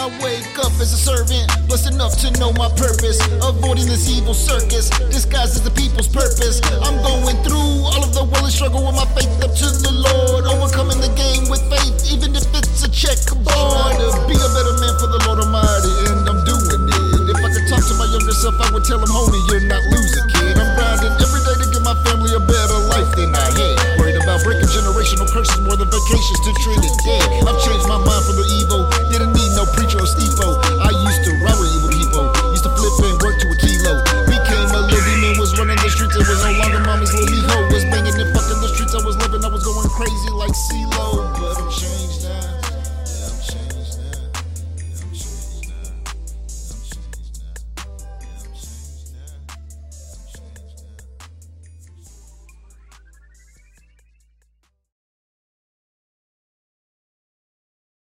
I wake up as a servant, blessed enough to know my purpose. Avoiding this evil circus, disguised as the people's purpose. I'm going through all of the and struggle with my faith myself, I would tell him, homie, you're not losing, kid. I'm grinding every day to give my family a better life than I had. Worried about breaking generational curses more than vacations to Trinidad. I've changed my mind from the evil, didn't need no preacher or steepo. I used to rob with evil people, used to flip and work to a kilo. Became a living man, was running the streets, it was no longer mommy's little hoe. Was banging and fucking the streets, I was living, I was going crazy like CeeLo, but I'm sure.